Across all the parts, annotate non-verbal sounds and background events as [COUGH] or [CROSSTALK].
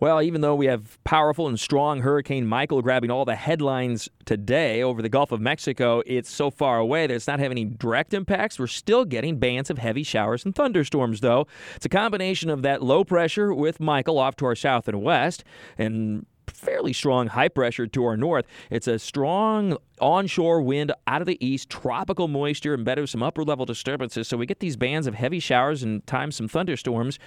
Well, even though we have powerful and strong Hurricane Michael grabbing all the headlines today over the Gulf of Mexico, it's so far away that it's not having any direct impacts. We're still getting bands of heavy showers and thunderstorms, though. It's a combination of that low pressure with Michael off to our south and west, and fairly strong high pressure to our north. It's a strong onshore wind out of the east, tropical moisture embedded with some upper level disturbances. So we get these bands of heavy showers and times some thunderstorms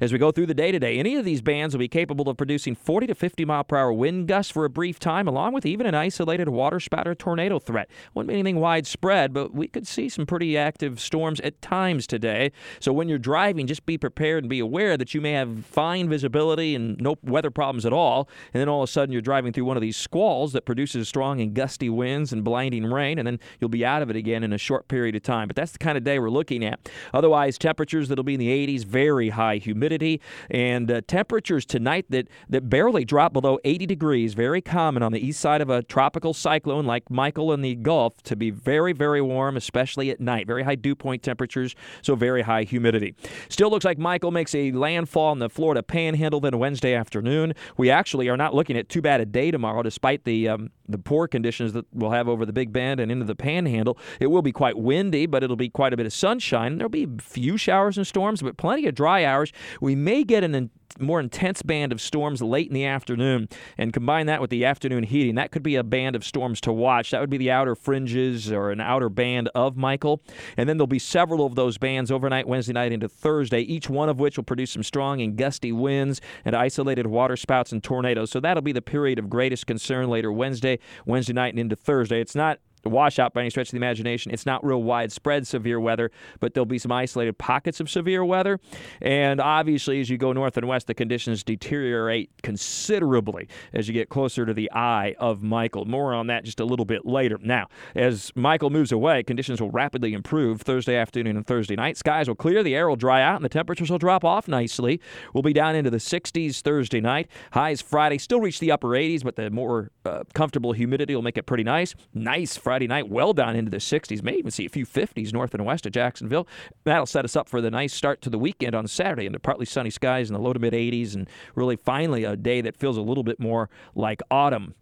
as we go through the day today. Any of these bands will be capable of producing 40 to 50 mile per hour wind gusts for a brief time, along with even an isolated water spout tornado threat. Wouldn't be anything widespread, but we could see some pretty active storms at times today. So when you're driving, just be prepared and be aware that you may have fine visibility and no weather problems at all. And then all of a sudden you're driving through one of these squalls that produces strong and gusty winds and blinding rain, and then you'll be out of it again in a short period of time. But that's the kind of day we're looking at. Otherwise, temperatures that'll be in the 80s, very high humidity, and uh, temperatures tonight that, that barely drop below 80 degrees. Very common on the east side of a tropical cyclone like Michael in the Gulf to be very, very warm, especially at night. Very high dew point temperatures, so very high humidity. Still looks like Michael makes a landfall in the Florida Panhandle then Wednesday afternoon. We actually are not looking at too bad a day tomorrow, despite the um, the poor conditions that we'll have over the Big Bend and into the Panhandle. It will be quite windy, but it'll be quite a bit of sunshine. There'll be few showers and storms, but plenty of dry hours. We may get an more intense band of storms late in the afternoon and combine that with the afternoon heating that could be a band of storms to watch. That would be the outer fringes or an outer band of michael. And then there'll be several of those bands overnight wednesday night into thursday each one of which will produce some strong and gusty winds and isolated water spouts and tornadoes. So that'll be the period of greatest concern later wednesday wednesday night and into thursday. It's not washout by any stretch of the imagination. It's not real widespread severe weather, but there'll be some isolated pockets of severe weather. And obviously, as you go north and west, the conditions deteriorate considerably as you get closer to the eye of Michael. More on that just a little bit later. Now, as Michael moves away, conditions will rapidly improve Thursday afternoon and Thursday night. Skies will clear, the air will dry out, and the temperatures will drop off nicely. We'll be down into the 60s Thursday night. Highs Friday still reach the upper 80s, but the more uh, comfortable humidity will make it pretty nice. Nice Friday Friday night, well down into the 60s. May even see a few 50s north and west of Jacksonville. That'll set us up for the nice start to the weekend on Saturday into partly sunny skies in the low to mid 80s, and really finally a day that feels a little bit more like autumn.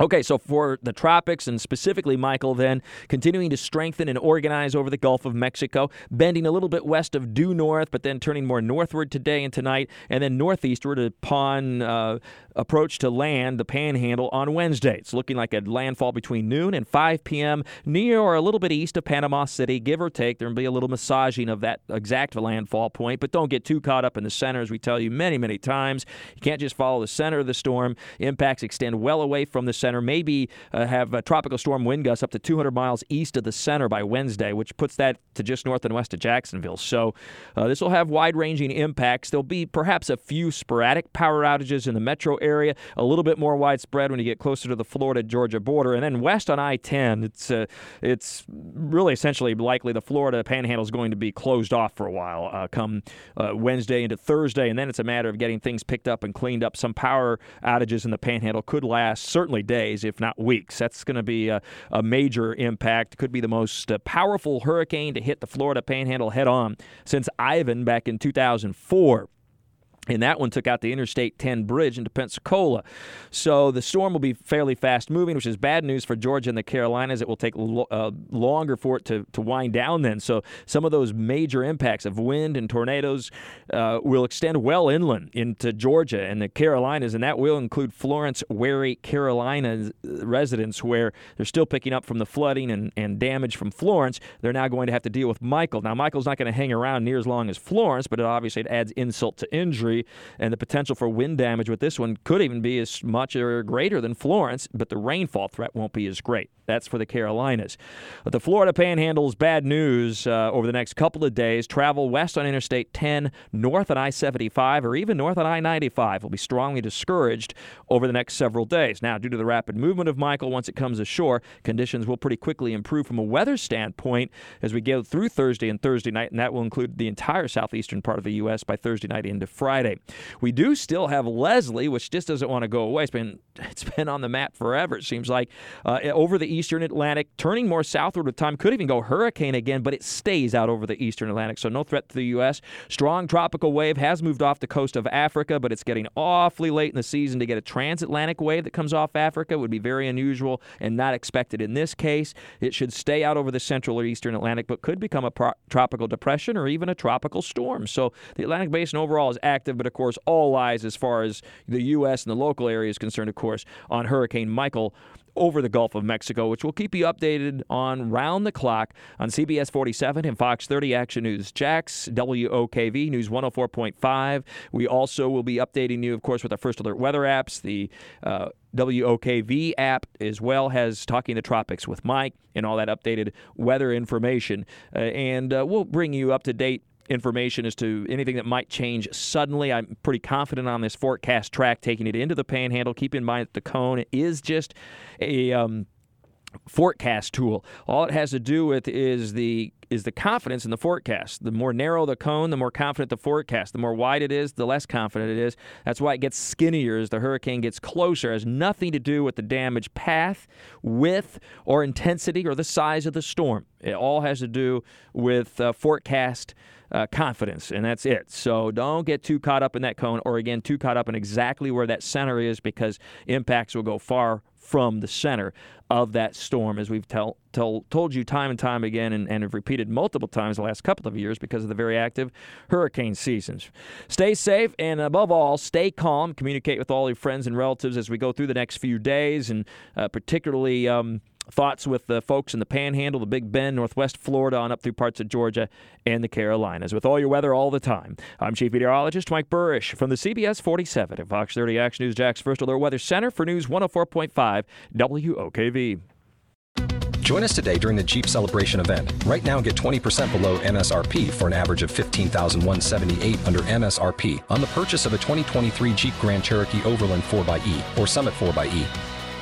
Okay, so for the tropics and specifically Michael, then continuing to strengthen and organize over the Gulf of Mexico, bending a little bit west of due north, but then turning more northward today and tonight, and then northeastward upon uh, approach to land the panhandle on Wednesday. It's looking like a landfall between noon and 5 p.m. near or a little bit east of Panama City, give or take. There'll be a little massaging of that exact landfall point, but don't get too caught up in the center, as we tell you many, many times. You can't just follow the center of the storm. Impacts extend well away from the center, maybe uh, have a tropical storm wind gusts up to 200 miles east of the center by Wednesday, which puts that to just north and west of Jacksonville. So uh, this will have wide ranging impacts. There'll be perhaps a few sporadic power outages in the metro area area, a little bit more widespread when you get closer to the Florida Georgia border. And then west on I 10, it's, uh, it's really essentially likely the Florida panhandle is going to be closed off for a while uh, come uh, Wednesday into Thursday. And then it's a matter of getting things picked up and cleaned up. Some power outages in the panhandle could last certainly days, if not weeks. That's going to be a, a, major impact. Could be the most uh, powerful hurricane to hit the Florida panhandle head on since Ivan back in 2004. And that one took out the Interstate 10 bridge into Pensacola. So the storm will be fairly fast moving, which is bad news for Georgia and the Carolinas. It will take lo- uh, longer for it to, to wind down then. So some of those major impacts of wind and tornadoes uh, will extend well inland into Georgia and the Carolinas. And that will include Florence, Wary, Carolina residents, where they're still picking up from the flooding and, and damage from Florence. They're now going to have to deal with Michael. Now, Michael's not going to hang around near as long as Florence, but it obviously it adds insult to injury and the potential for wind damage with this one could even be as much or greater than Florence, but the rainfall threat won't be as great. That's for the Carolinas. But the Florida Panhandle's bad news uh, over the next couple of days. Travel west on Interstate 10, north on I 75, or even north on I 95 will be strongly discouraged over the next several days. Now, due to the rapid movement of Michael once it comes ashore, conditions will pretty quickly improve from a weather standpoint as we go through Thursday and Thursday night, and that will include the entire southeastern part of the U.S. by Thursday night into Friday. We do still have Leslie, which just doesn't want to go away. It's been [LAUGHS] it's been on the map forever. It seems like uh, over the eastern Atlantic, turning more southward with time. Could even go hurricane again, but it stays out over the eastern Atlantic, so no threat to the U.S. Strong tropical wave has moved off the coast of Africa, but it's getting awfully late in the season to get a transatlantic wave that comes off Africa. It would be very unusual and not expected in this case. It should stay out over the central or eastern Atlantic, but could become a pro- tropical depression or even a tropical storm. So the Atlantic basin overall is active, but of course, all lies as far as the U.S. and the local area is concerned, of course, on Hurricane Michael over the Gulf of Mexico, which will keep you updated on round the clock on CBS 47 and Fox 30 Action News Jax, WOKV News 104.5. We also will be updating you, of course, with our First Alert weather apps. The uh, WOKV app as well has Talking the Tropics with Mike and all that updated weather information. Uh, and uh, we'll bring you up to date information as to anything that might change suddenly. I'm pretty confident on this forecast track taking it into the panhandle. Keep in mind that the cone is just a um, forecast tool. All it has to do with is the is the confidence in the forecast. The more narrow the cone, the more confident the forecast. The more wide it is, the less confident it is. That's why it gets skinnier as the hurricane gets closer. It has nothing to do with the damage path, width, or intensity or the size of the storm. It all has to do with uh, forecast uh, confidence, and that's it. So don't get too caught up in that cone, or again, too caught up in exactly where that center is, because impacts will go far from the center of that storm, as we've tell, tell, told you time and time again and, and have repeated multiple times the last couple of years because of the very active hurricane seasons. Stay safe and, above all, stay calm. Communicate with all your friends and relatives as we go through the next few days, and uh, particularly. Um, thoughts with the folks in the Panhandle, the Big Bend, Northwest Florida, on up through parts of Georgia and the Carolinas. With all your weather all the time, I'm Chief Meteorologist Mike Buresh from the CBS 47 and Fox 30 Action News Jax First Alert Weather Center for News 104.5 WOKV. Join us today during the Jeep Celebration event. Right now, get 20% below MSRP for an average of 15178 under MSRP on the purchase of a 2023 Jeep Grand Cherokee Overland 4xE or Summit 4xE.